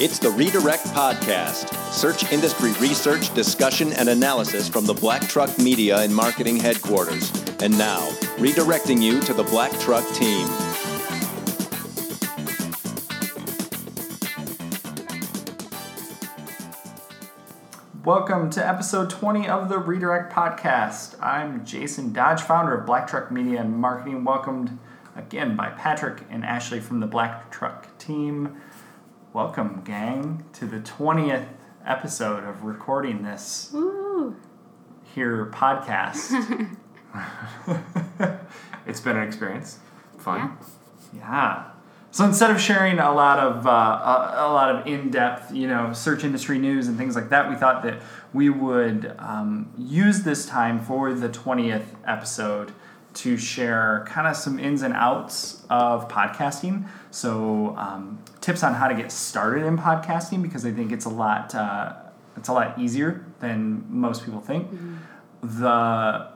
It's the Redirect Podcast. Search industry research, discussion, and analysis from the Black Truck Media and Marketing Headquarters. And now, redirecting you to the Black Truck team. Welcome to episode 20 of the Redirect Podcast. I'm Jason Dodge, founder of Black Truck Media and Marketing. Welcomed again by Patrick and Ashley from the Black Truck team. Welcome, gang, to the 20th episode of recording this Woo. here podcast. It's been an experience. Fun. Yeah. So instead of sharing a lot of uh, a, a lot of in-depth, you know, search industry news and things like that, we thought that we would um, use this time for the twentieth episode to share kind of some ins and outs of podcasting. So um, tips on how to get started in podcasting because I think it's a lot uh, it's a lot easier than most people think. The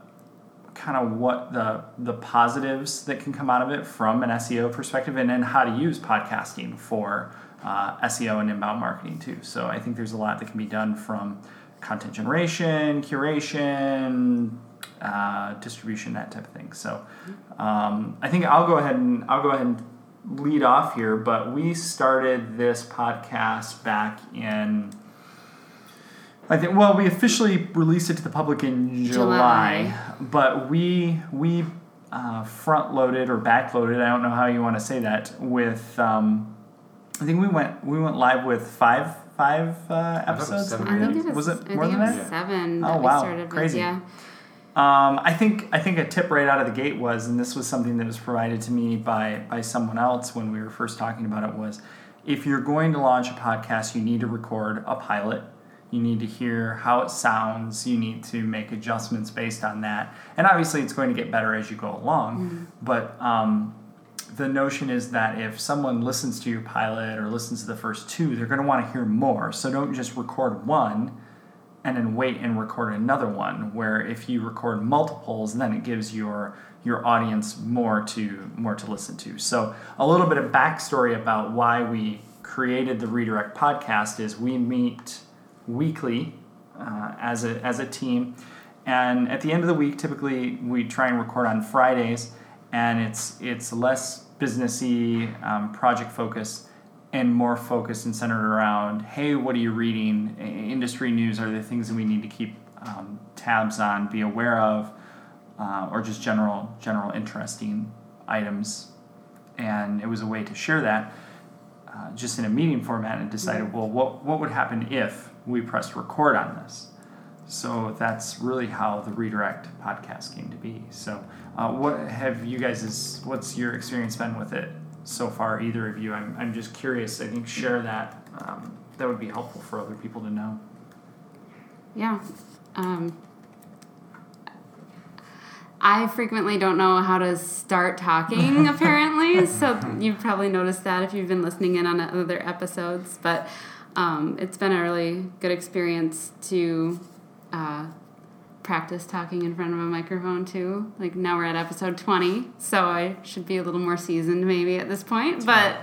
kind of what the the positives that can come out of it from an SEO perspective, and then how to use podcasting for uh, SEO and inbound marketing too. So I think there's a lot that can be done from content generation, curation, uh, distribution, that type of thing. So um, I think I'll go ahead and I'll go ahead and lead off here. But we started this podcast back in. I think well, we officially released it to the public in July, July. but we we uh, front loaded or back loaded. I don't know how you want to say that. With um, I think we went we went live with five five uh, episodes. seven I think it was, Was it I more think than it was that? seven Oh, that wow. we started Crazy. with. Yeah. Um, I think I think a tip right out of the gate was, and this was something that was provided to me by by someone else when we were first talking about it was, if you're going to launch a podcast, you need to record a pilot. You need to hear how it sounds. You need to make adjustments based on that, and obviously it's going to get better as you go along. But um, the notion is that if someone listens to your pilot or listens to the first two, they're going to want to hear more. So don't just record one and then wait and record another one where if you record multiples then it gives your your audience more to more to listen to. So a little bit of backstory about why we created the redirect podcast is we meet weekly uh, as a as a team. And at the end of the week typically we try and record on fridays and it's it's less businessy um, project focused and more focused and centered around hey what are you reading? Industry news are the things that we need to keep um, tabs on be aware of uh, or just general general interesting items? And it was a way to share that uh, just in a meeting format and decided well what, what would happen if we pressed record on this? So that's really how the redirect podcast came to be. So uh, what have you guys what's your experience been with it so far either of you i'm, I'm just curious i think share that um, that would be helpful for other people to know Yeah. Um, I frequently don't know how to start talking, apparently. so you've probably noticed that if you've been listening in on other episodes. But um, it's been a really good experience to uh, practice talking in front of a microphone, too. Like now we're at episode 20, so I should be a little more seasoned maybe at this point. But.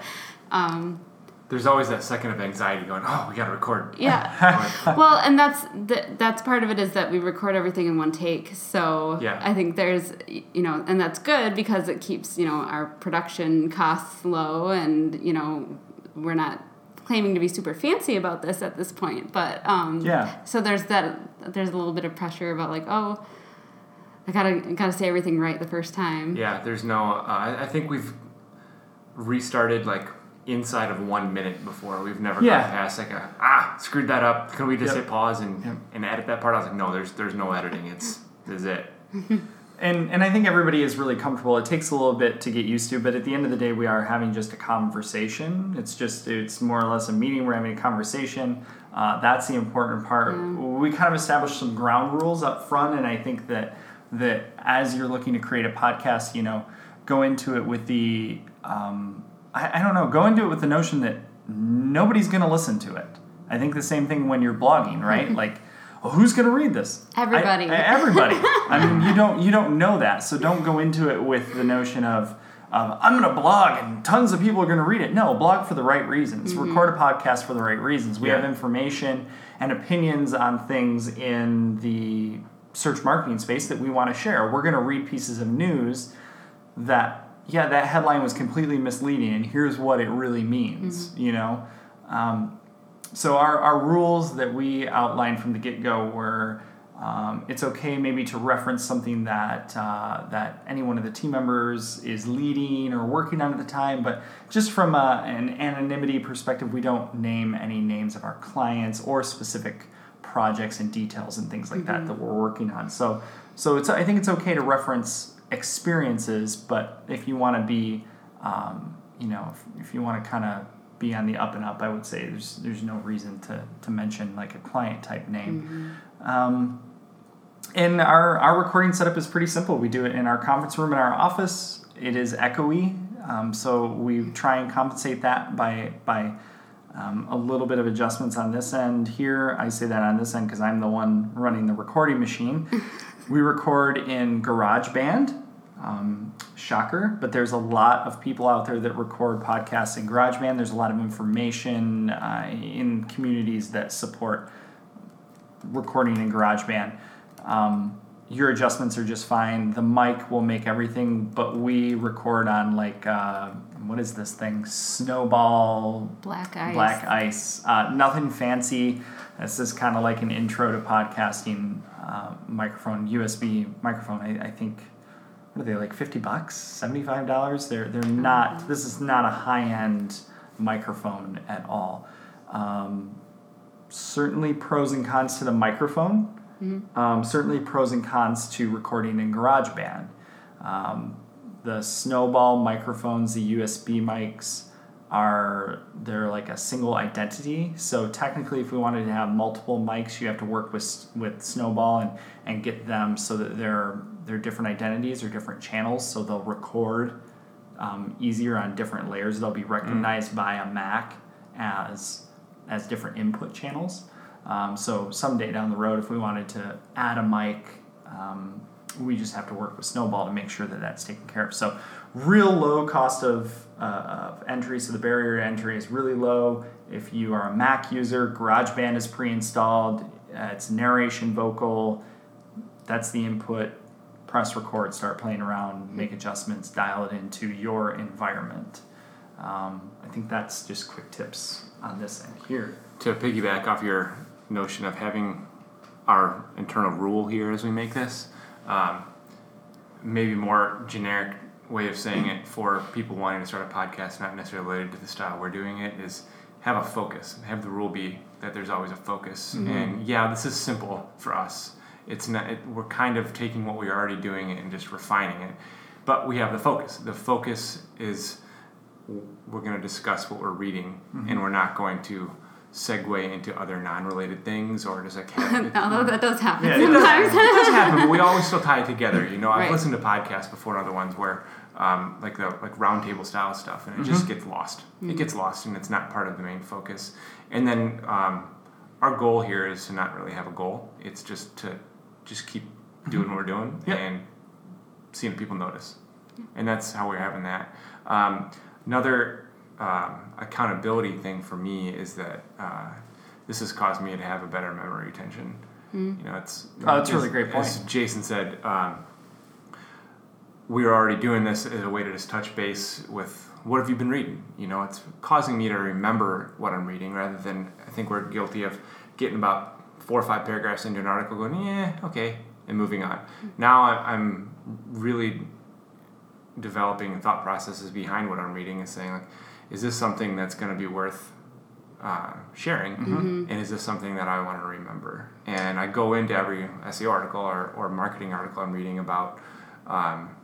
Um, There's always that second of anxiety going, oh, we got to record. yeah. well, and that's the, that's part of it is that we record everything in one take. So Yeah. I think there's you know, and that's good because it keeps you know our production costs low, and you know we're not claiming to be super fancy about this at this point. But um, Yeah. So there's that there's a little bit of pressure about like oh. I gotta gotta say everything right the first time. Yeah, there's no. Uh, I- I think we've restarted like inside of one minute before. We've never Yeah. gone past like a ah screwed that up. Can we just Yep. hit pause and Yep. and edit that part? I was like, no, there's there's no editing. It's this is it. and and I think everybody is really comfortable. It takes a little bit to get used to, but at the end of the day, we are having just a conversation. It's just it's more or less a meeting. We're having a conversation. Uh, that's the important part. We kind of established some ground rules up front, and I think that that as you're looking to create a podcast, you know, go into it with the um, I, I don't know, go into it with the notion that nobody's going to listen to it. I think the same thing when you're blogging, right? like well, who's going to read this? Everybody. I- everybody. I mean, you don't you don't know that, so don't go into it with the notion of um, I'm going to blog and tons of people are going to read it. No, blog for the right reasons. Record a podcast for the right reasons. We Yeah. have information and opinions on things in the search marketing space that we want to share. We're going to read pieces of news that yeah that headline was completely misleading and here's what it really means you know um, so our, our rules that we outlined from the get-go were um, it's okay maybe to reference something that uh, that any one of the team members is leading or working on at the time but just from a, an anonymity perspective we don't name any names of our clients or specific projects and details and things like that that we're working on. So so it's i think it's okay to reference experiences but if you want to be um, you know if, if you want to kind of be on the up and up i would say there's there's no reason to to mention like a client type name um, and our, our recording setup is pretty simple. We do it in our conference room in our office. It is echoey, um, so we try and compensate that by by um, a little bit of adjustments on this end. Here, I say that on this end because I'm the one running the recording machine. we record in GarageBand. Um, shocker, but there's a lot of people out there that record podcasts in GarageBand. There's a lot of information uh, in communities that support recording in GarageBand. Um, your adjustments are just fine. The mic will make everything, but we record on like uh, what is this thing? Snowball Black ice. Black ice. Uh, nothing fancy. This is kind of like an intro to podcasting uh, microphone, USB microphone. I, I think what are they like fifty bucks, seventy five dollars? They're they're not. This is not a high end microphone at all. Um, certainly pros and cons to the microphone. Um, certainly pros and cons to recording in GarageBand. Um, the Snowball microphones, the USB mics, are they're like a single identity. So technically, if we wanted to have multiple mics, you have to work with with Snowball and and get them so that they're they're different identities or different channels. So they'll record um, easier on different layers. They'll be recognized by a Mac as as different input channels. Um, so someday down the road, if we wanted to add a mic, um, we just have to work with Snowball to make sure that that's taken care of. So real low cost of, uh, of entry. So the barrier to entry is really low. If you are a Mac user, GarageBand is pre-installed. Uh, it's narration vocal. That's the input. Press record, start playing around, make adjustments, dial it into your environment. Um, I think that's just quick tips on this end here. to piggyback off your notion of having our internal rule here as we make this, um, maybe more generic way of saying it for people wanting to start a podcast, not necessarily related to the style we're doing it, is have a focus. Have the rule be that there's always a focus. Mm-hmm. And yeah, this is simple for us. It's not. It, we're kind of taking what we're already doing and just refining it, but we have the focus. The focus is we're going to discuss what we're reading, mm-hmm. and we're not going to segue into other non-related things or just like have, Although that does happen Yeah, it does sometimes. it does happen, but we always still tie it together. You know, I've Right. listened to podcasts before and other ones where, um, like the like roundtable style stuff, and it just gets lost. It gets lost, and it's not part of the main focus. And then um, our goal here is to not really have a goal. It's just to just keep doing what we're doing Yep. and seeing people notice, and that's how we're having that. Um, another um, accountability thing for me is that uh, this has caused me to have a better memory retention. You know, it's Oh, that's a really great point. As Jason said, um, we are already doing this as a way to just touch base with what have you been reading. You know, it's causing me to remember what I'm reading rather than I think we're guilty of getting about four or five paragraphs into an article, going, yeah, okay, and moving on. Now I- I'm really developing thought processes behind what I'm reading and saying like, is this something that's going to be worth uh, sharing, and is this something that I want to remember? And I go into every SEO article or, or marketing article I'm reading about. Um,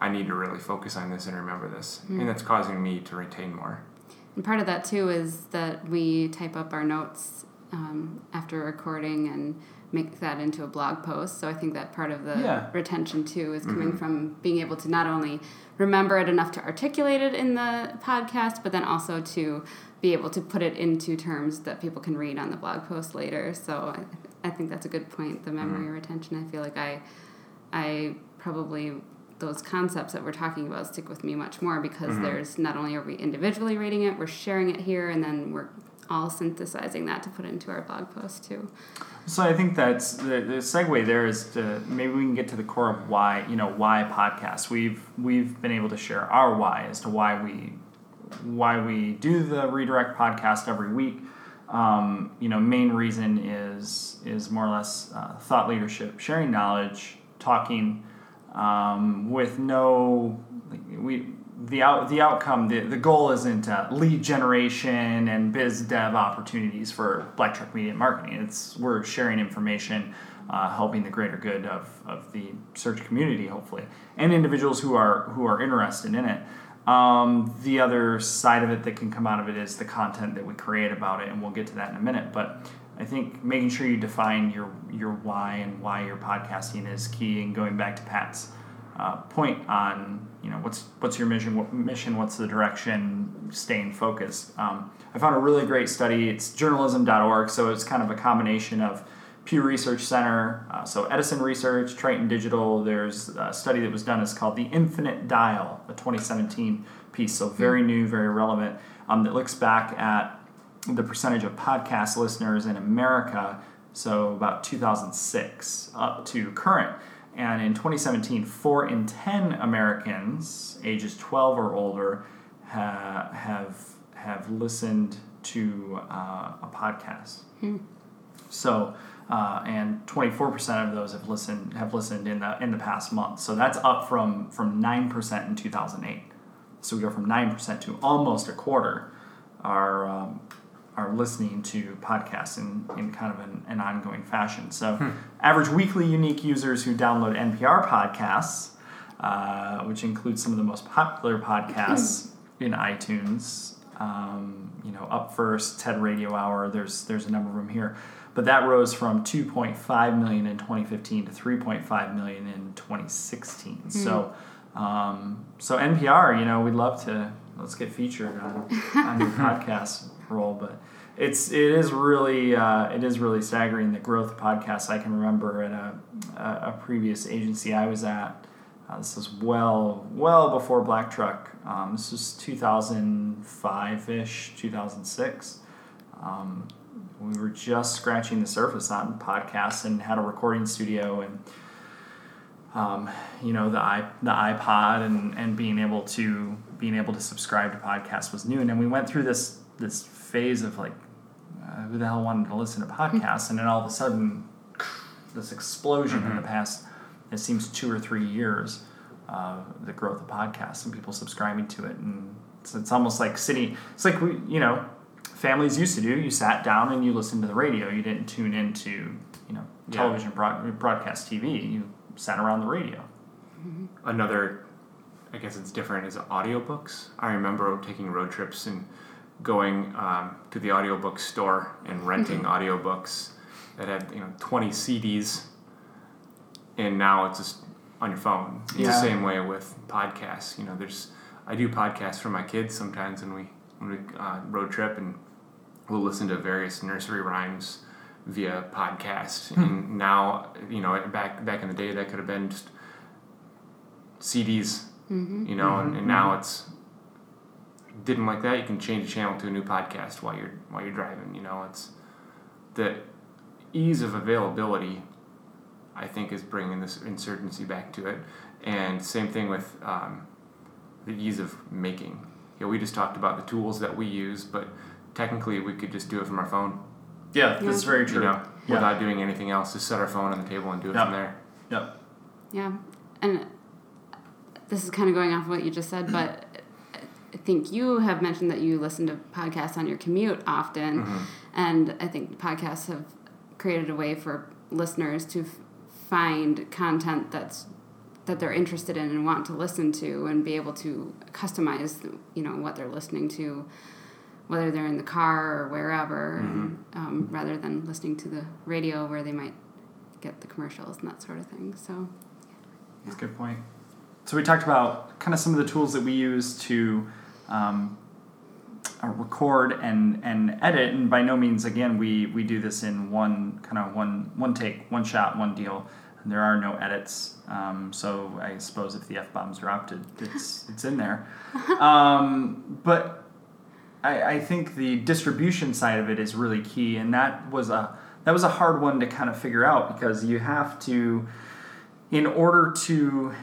I need to really focus on this and remember this, and that's causing me to retain more. And part of that too is that we type up our notes um, after recording and make that into a blog post. So I think that part of the Yeah. retention too is coming from being able to not only remember it enough to articulate it in the podcast, but then also to be able to put it into terms that people can read on the blog post later. So I, I think that's a good point. The memory retention. I feel like I, I probably those concepts that we're talking about stick with me much more because Mm-hmm. there's not only are we individually reading it, we're sharing it here, and then we're all synthesizing that to put into our blog post too. So I think that's the, the segue there is to maybe we can get to the core of why you know why podcasts. We've we've been able to share our why as to why we why we do the redirect podcast every week. Um, you know, main reason is is more or less uh, thought leadership, sharing knowledge, talking um, with no we the out the outcome the, the goal isn't uh, lead generation and biz dev opportunities for black truck media marketing it's we're sharing information uh, helping the greater good of, of the search community hopefully and individuals who are who are interested in it um, the other side of it that can come out of it is the content that we create about it and we'll get to that in a minute but I think making sure you define your your why and why you're podcasting is key. And going back to Pat's uh, point on you know what's what's your mission, what mission, what's the direction, staying focused. Um, I found a really great study. It's journalism.org, so it's kind of a combination of Pew Research Center, uh, so Edison Research, Triton Digital. There's a study that was done. It's called the Infinite Dial, a 2017 piece, so very new, very relevant. Um, that looks back at the percentage of podcast listeners in America, so about 2006 up to current. And in 2017, four in 10 Americans ages 12 or older ha- have, have listened to uh, a podcast. So, uh, and 24% of those have listened have listened in the in the past month. So that's up from from 9% in 2008. So we go from 9% to almost a quarter are um, are listening to podcasts in, in kind of an, an ongoing fashion. So, average weekly unique users who download NPR podcasts, uh, which includes some of the most popular podcasts in iTunes, um, you know, Up First, TED Radio Hour. There's there's a number of them here, but that rose from 2.5 million in 2015 to 3.5 million in 2016. So, um, so NPR, you know, we'd love to let's get featured on, on your podcast role, but it's it is really uh, it is really staggering the growth of podcasts. I can remember at a, a, previous agency I was at. Uh, this was well well before Black Truck. Um, this was 2005 ish, 2006. Um, we were just scratching the surface on podcasts and had a recording studio and um, you know the i the iPod and, and being able to being able to subscribe to podcasts was new and then we went through this this phase of like uh, who the hell wanted to listen to podcasts and then all of a sudden this explosion in the past it seems two or three years uh, the growth of podcasts and people subscribing to it and it's, it's almost like sitting it's like we you know families used to do you sat down and you listened to the radio you didn't tune into you know Yeah. television broad, broadcast tv you sat around the radio. Another i guess it's different is audiobooks. I remember taking road trips and going um, to the audiobook store and renting mm-hmm. audiobooks that had you know 20 cds and now it's just on your phone. It's Yeah. the same way with podcasts you know there's i do podcasts for my kids sometimes when we when we uh, road trip and we'll listen to various nursery rhymes via podcast. Hmm. And now you know back back in the day that could have been just CDs, mm-hmm. you know, and, and mm-hmm. now it's didn't like that. You can change the channel to a new podcast while you're while you're driving. You know, it's the ease of availability. I think is bringing this insurgency back to it, and same thing with um, the ease of making. You know, we just talked about the tools that we use, but technically we could just do it from our phone. yeah that's Yeah. very You true know, yeah. without doing anything else. Just set our phone on the table and do it Yeah. from there. yep Yeah, and this is kind of going off of what you just said, but I think you have mentioned that you listen to podcasts on your commute often, and I think podcasts have created a way for listeners to f- find content that's that they're interested in and want to listen to, and be able to customize, you know, what they're listening to. Whether they're in the car or wherever, and, um, rather than listening to the radio where they might get the commercials and that sort of thing. So, That's a good point. So we talked about kind of some of the tools that we use to um, uh, record and and edit, and by no means again we we do this in one kind of one one take, one shot, one deal. There are no edits, um, so I suppose if the f bombs dropped, it, it's it's in there. Um, but I, I think the distribution side of it is really key, and that was a that was a hard one to kind of figure out because you have to, in order to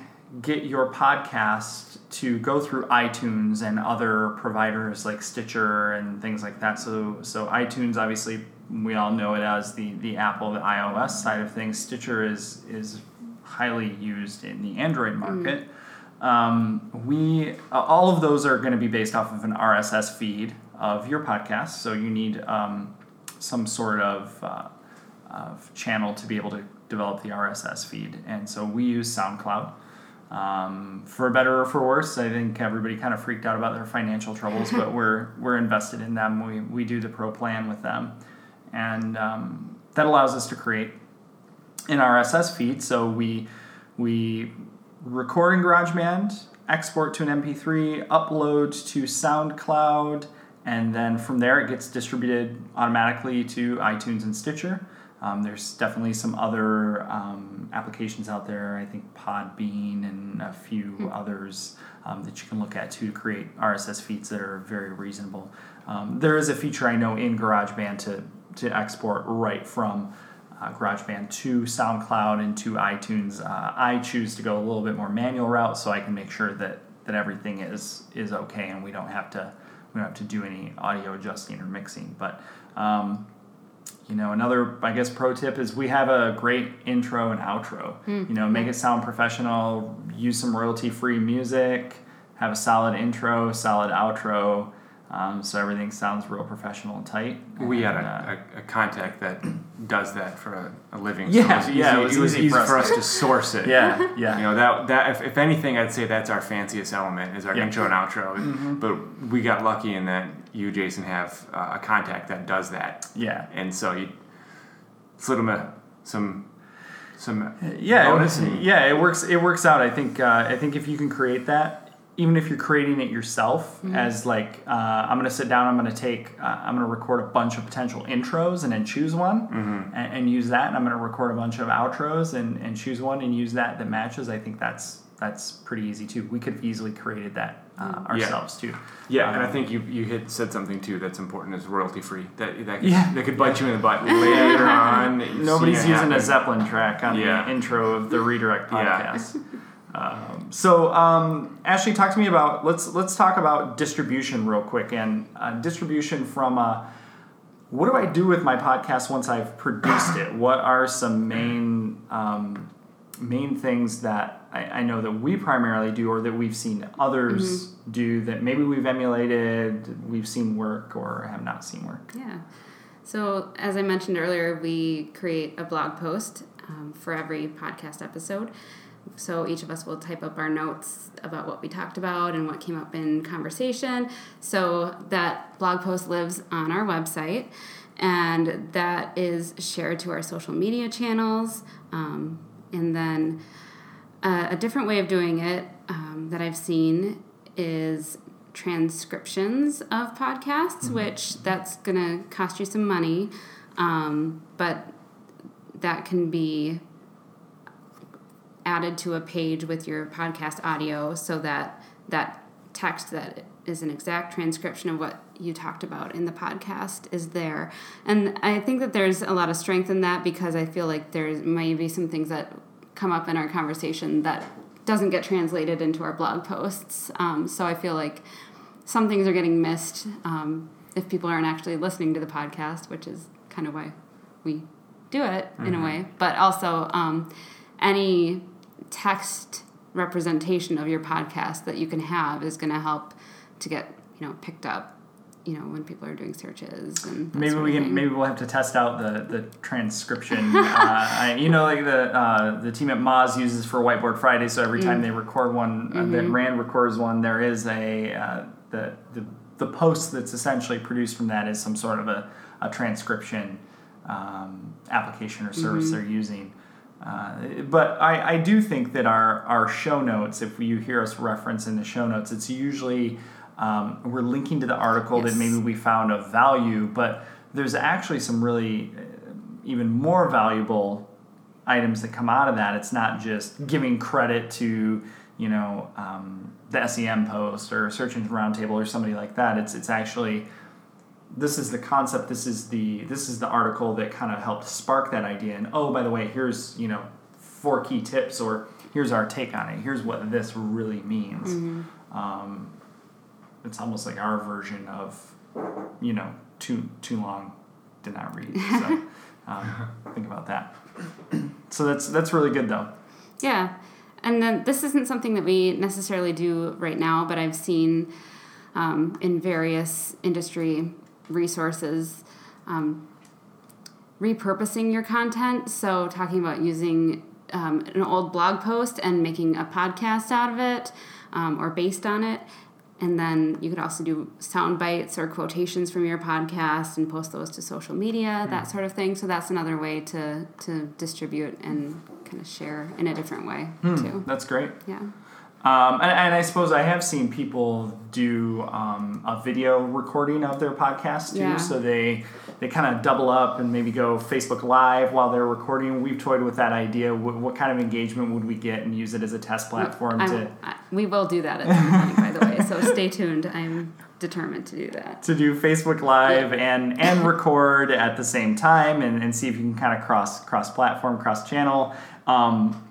get your podcast to go through iTunes and other providers like Stitcher and things like that. So so iTunes obviously we all know it as the the Apple the iOS side of things. Stitcher is is highly used in the Android market. Um, we uh, all of those are going to be based off of an RSS feed of your podcast. So you need um, some sort of, uh, of channel to be able to develop the RSS feed, and so we use SoundCloud. Um, for better or for worse, I think everybody kind of freaked out about their financial troubles, but we're we're invested in them. We we do the pro plan with them, and um, that allows us to create an RSS feed. So we we record in GarageBand, export to an MP3, upload to SoundCloud, and then from there it gets distributed automatically to iTunes and Stitcher. Um, there's definitely some other um, applications out there. I think Podbean and a few others um, that you can look at to create RSS feeds that are very reasonable. Um, there is a feature I know in GarageBand to to export right from uh, GarageBand to SoundCloud and to iTunes. Uh, I choose to go a little bit more manual route so I can make sure that that everything is is okay and we don't have to we don't have to do any audio adjusting or mixing. But um, you know, another I guess pro tip is we have a great intro and outro. You know, make it sound professional. Use some royalty free music. Have a solid intro, solid outro. Um, so everything sounds real professional and tight. We had And, uh, a, a, a contact that does that for a, a living. Yeah, so it was yeah, easy, it was it was easy easy for for us us to source it. yeah, yeah. You know that that if, if anything, I'd say that's our fanciest element is our Yeah. intro and outro. Mm-hmm. But we got lucky in that you, Jason, have uh, a contact that does that, yeah. and so you slid him a, some some yeah, it, and- yeah, it works. It works out. I think. Uh, I think if you can create that, even if you're creating it yourself, as like, uh, I'm gonna sit down. I'm gonna take. Uh, I'm gonna record a bunch of potential intros and then choose one Mm-hmm. and, and use that. And I'm gonna record a bunch of outros and, and choose one and use that that matches. I think that's that's pretty easy too. We could have easily created that uh, ourselves too. Yeah, and I Um, think you you hit said something too that's important is royalty free. That that could, Yeah. that could bite you in the butt later on. Nobody's using a. Zeppelin track on Yeah. the intro of the redirect Yeah. podcast. um, so, um, Ashley, talk to me about let's let's talk about distribution real quick and uh, distribution from. Uh, what do I do with my podcast once I've produced it? What are some main um, main things that I, I know that we primarily do, or that we've seen others do that maybe we've emulated, we've seen work, or have not seen work? Yeah. So, as I mentioned earlier, we create a blog post um, for every podcast episode. So, each of us will type up our notes about what we talked about and what came up in conversation. So, that blog post lives on our website and that is shared to our social media channels. Um, and then uh, a different way of doing it um, that I've seen is transcriptions of podcasts, which that's gonna cost you some money, um, but that can be added to a page with your podcast audio so that that text that is an exact transcription of what you talked about in the podcast is there. And I think that there's a lot of strength in that because I feel like there there's maybe some things that come up in our conversation that doesn't get translated into our blog posts. Um, so I feel like some things are getting missed um, if people aren't actually listening to the podcast, which is kind of why we do it in a way. But also, um, any text representation of your podcast that you can have is going to help to get you know picked up you know when people are doing searches and Maybe we can thing. maybe we'll have to test out the the transcription. uh, you know, like the uh, the team at Moz uses for Whiteboard Friday. So every Mm. time they record one, uh, Mm-hmm. that Rand records one, there is a uh, the the the post that's essentially produced from that is some sort of a, a transcription um, application or service Mm-hmm. they're using. Uh, but I, I do think that our, our show notes, if you hear us reference in the show notes, it's usually um, we're linking to the article that maybe we found of value, but there's actually some really uh, even more valuable items that come out of that. It's not just giving credit to you know um, the SEM post or Search Engine Roundtable or somebody like that. It's it's actually this is the concept. This is the this is the article that kind of helped spark that idea. And oh, by the way, here's you know four key tips or here's our take on it. Here's what this really means. Mm-hmm. Um, it's almost like our version of you know too too long did not read. So um, think about that. So that's that's really good though. Yeah. And then this isn't something that we necessarily do right now, but I've seen um, in various industry resources um, repurposing your content. So, talking about using um, an old blog post and making a podcast out of it um, or based on it. And then you could also do sound bites or quotations from your podcast and post those to social media, that mm-hmm. sort of thing. So that's another way to, to distribute and kind of share in a different way hmm. too. That's great. Yeah. Um, and, and I suppose I have seen people do um, a video recording of their podcast too. Yeah. So they they kind of double up and maybe go Facebook Live while they're recording. We've toyed with that idea. What, what kind of engagement would we get and use it as a test platform I'm- to I, we will do that at some point, by the way. So stay tuned. I'm determined to do that. to do Facebook Live and and record at the same time and, and see if you can kind of cross cross platform, cross channel. Um,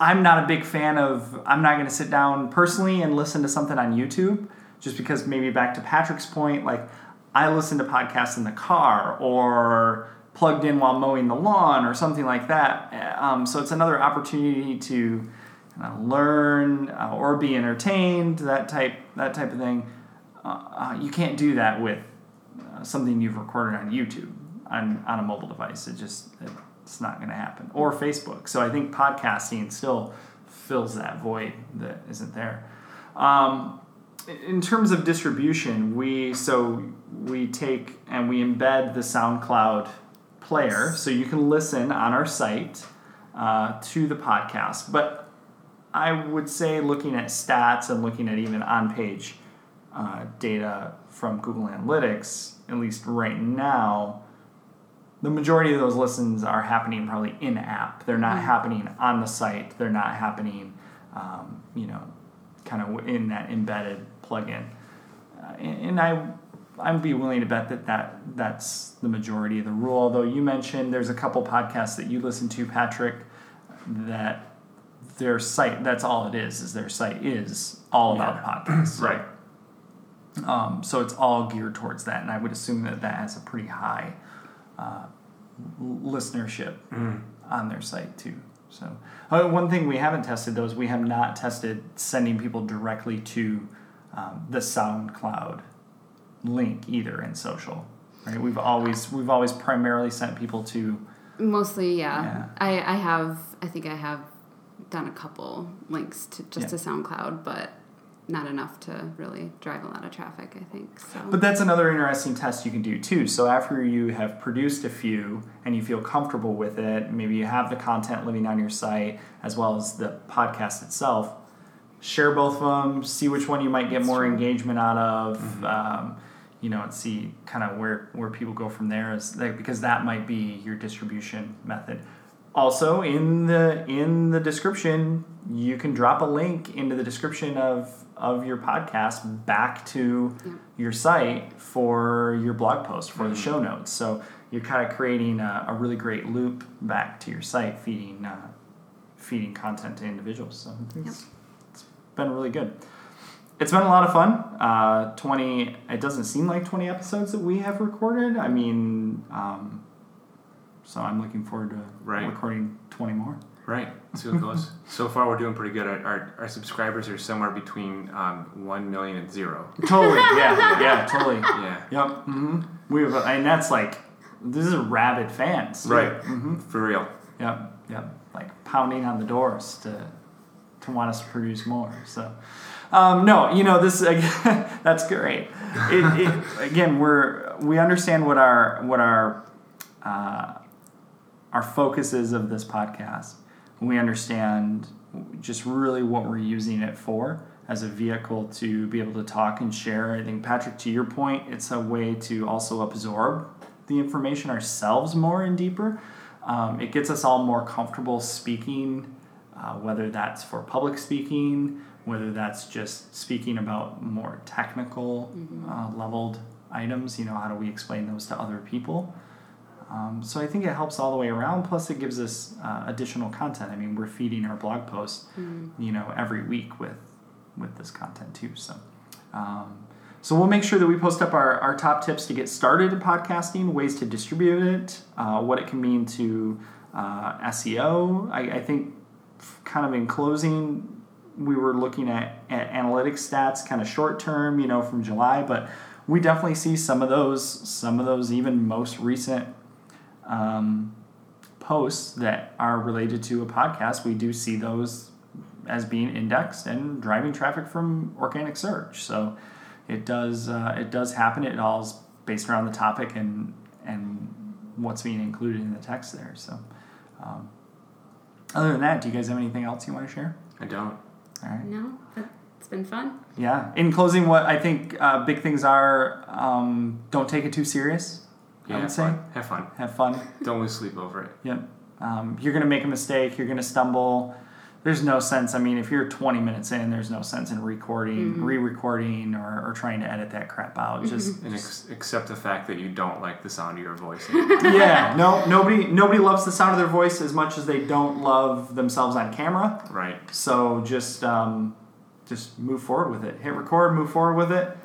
I'm not a big fan of. I'm not going to sit down personally and listen to something on YouTube, just because maybe back to Patrick's point, like I listen to podcasts in the car or plugged in while mowing the lawn or something like that. Um, so it's another opportunity to learn uh, or be entertained. That type that type of thing. Uh, uh, you can't do that with uh, something you've recorded on YouTube on, on a mobile device. It just it's not going to happen or Facebook. So I think podcasting still fills that void that isn't there. Um, in terms of distribution, we so we take and we embed the SoundCloud player, so you can listen on our site uh, to the podcast. But I would say, looking at stats and looking at even on-page uh, data from Google Analytics, at least right now, the majority of those listens are happening probably in app. They're not happening on the site. They're not happening, um, you know, kind of in that embedded plugin. Uh, and, and I, I'd be willing to bet that, that that's the majority of the rule. Although you mentioned there's a couple podcasts that you listen to, Patrick, that their site that's all it is is their site is all about podcasts Right. um, so it's all geared towards that, and I would assume that that has a pretty high uh, l- listenership on their site too. So uh, one thing we haven't tested though is we have not tested sending people directly to um, the SoundCloud link either in social. Right? We've always we've always primarily sent people to Mostly, yeah. Yeah. I, I have, I think I have done a couple links to just Yeah. to SoundCloud, but not enough to really drive a lot of traffic, I think. So But that's another interesting test you can do too. So after you have produced a few and you feel comfortable with it, maybe you have the content living on your site as well as the podcast itself. Share both of them. See which one you might get more engagement out of. Um, you know, and see kind of where where people go from there. Is like, because that might be your distribution method. Also, in the in the description, you can drop a link into the description of of your podcast back to your site for your blog post for the show notes. So you're kind of creating a, a really great loop back to your site, feeding uh, feeding content to individuals. So it's, it's been really good. It's been a lot of fun. Uh, Twenty. It doesn't seem like twenty episodes that we have recorded. I mean, um, so I'm looking forward to Right. recording twenty more. Right. See what goes. so far, we're doing pretty good. Our, our, our subscribers are somewhere between um, 1 million and zero. Totally. Yeah. Yeah. Totally. Yeah. Yep. Mm-hmm. We have, and that's like, this is a rabid fans. Right. Mm-hmm. For real. Yep. Yep. Like pounding on the doors to to want us to produce more. So, um, no, you know this. Again, that's great. It, it, again, we're we understand what our what our uh, our focus is of this podcast. We understand just really what we're using it for as a vehicle to be able to talk and share. I think Patrick, to your point, it's a way to also absorb the information ourselves more and deeper. Um, it gets us all more comfortable speaking, uh, whether that's for public speaking, whether that's just speaking about more technical uh, leveled items. You know, how do we explain those to other people? Um, so I think it helps all the way around. Plus, it gives us uh, additional content. I mean, we're feeding our blog posts, you know, every week with with this content too. So, um, so we'll make sure that we post up our, our top tips to get started in podcasting, ways to distribute it, uh, what it can mean to uh, SEO. I, I think, kind of in closing, we were looking at, at analytics stats, kind of short term, you know, from July, but we definitely see some of those, some of those even most recent um, posts that are related to a podcast. We do see those as being indexed and driving traffic from organic search. So it does uh, it does happen. It all is based around the topic and and what's being included in the text there. So um, other than that, do you guys have anything else you want to share? I don't. All right. No, but it's been fun. Yeah. In closing, what I think uh, big things are: um, don't take it too serious. Yeah, I would have say fun. Have fun. have fun. Don't lose sleep over it. Yep. Um, you're going to make a mistake. You're going to stumble. There's no sense. I mean, if you're 20 minutes in, there's no sense in recording, re-recording, or, or trying to edit that crap out. Just And ex- accept the fact that you don't like the sound of your voice. yeah. No. Nobody. Nobody loves the sound of their voice as much as they don't love themselves on camera. right. So just um, just move forward with it. Hit record. Move forward with it.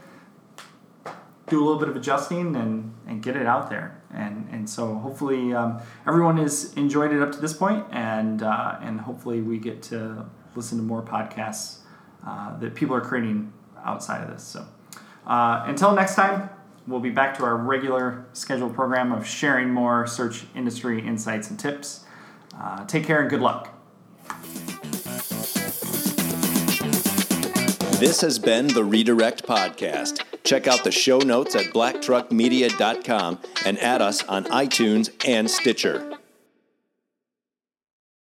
Do a little bit of adjusting and and get it out there. And and so hopefully um, everyone has enjoyed it up to this point, and uh, and hopefully we get to listen to more podcasts uh, that people are creating outside of this. So uh, until next time. We'll be back to our regular scheduled program of sharing more search industry insights and tips. Uh, take care and good luck. This has been the Redirect Podcast. Check out the show notes at blacktruckmedia.com and add us on iTunes and Stitcher.